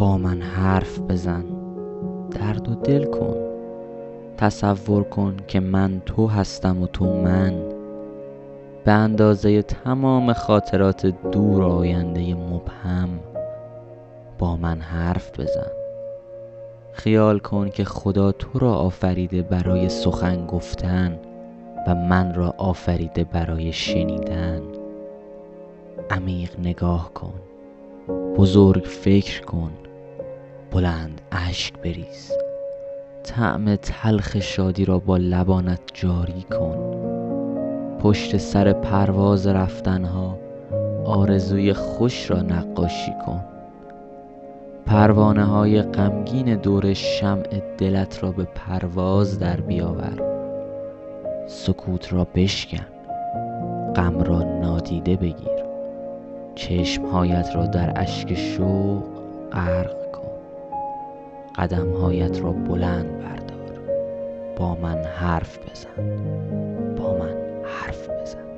با من حرف بزن. درد و دل کن. تصور کن که من تو هستم و تو من. به اندازه تمام خاطرات دور آینده مبهم با من حرف بزن. خیال کن که خدا تو را آفریده برای سخن گفتن و من را آفریده برای شنیدن. عمیق نگاه کن. بزرگ فکر کن. بلند اشک بریز. طعم تلخ شادی را با لبانت جاری کن. پشت سر پرواز رفتنها آرزوی خوش را نقاشی کن. پروانه های غمگین دور شمع دلت را به پرواز در بیاور. سکوت را بشکن. غم را نادیده بگیر. چشمهایت را در اشک شوق غرق کن. قدمهایت را بلند بردار. با من حرف بزن. با من حرف بزن.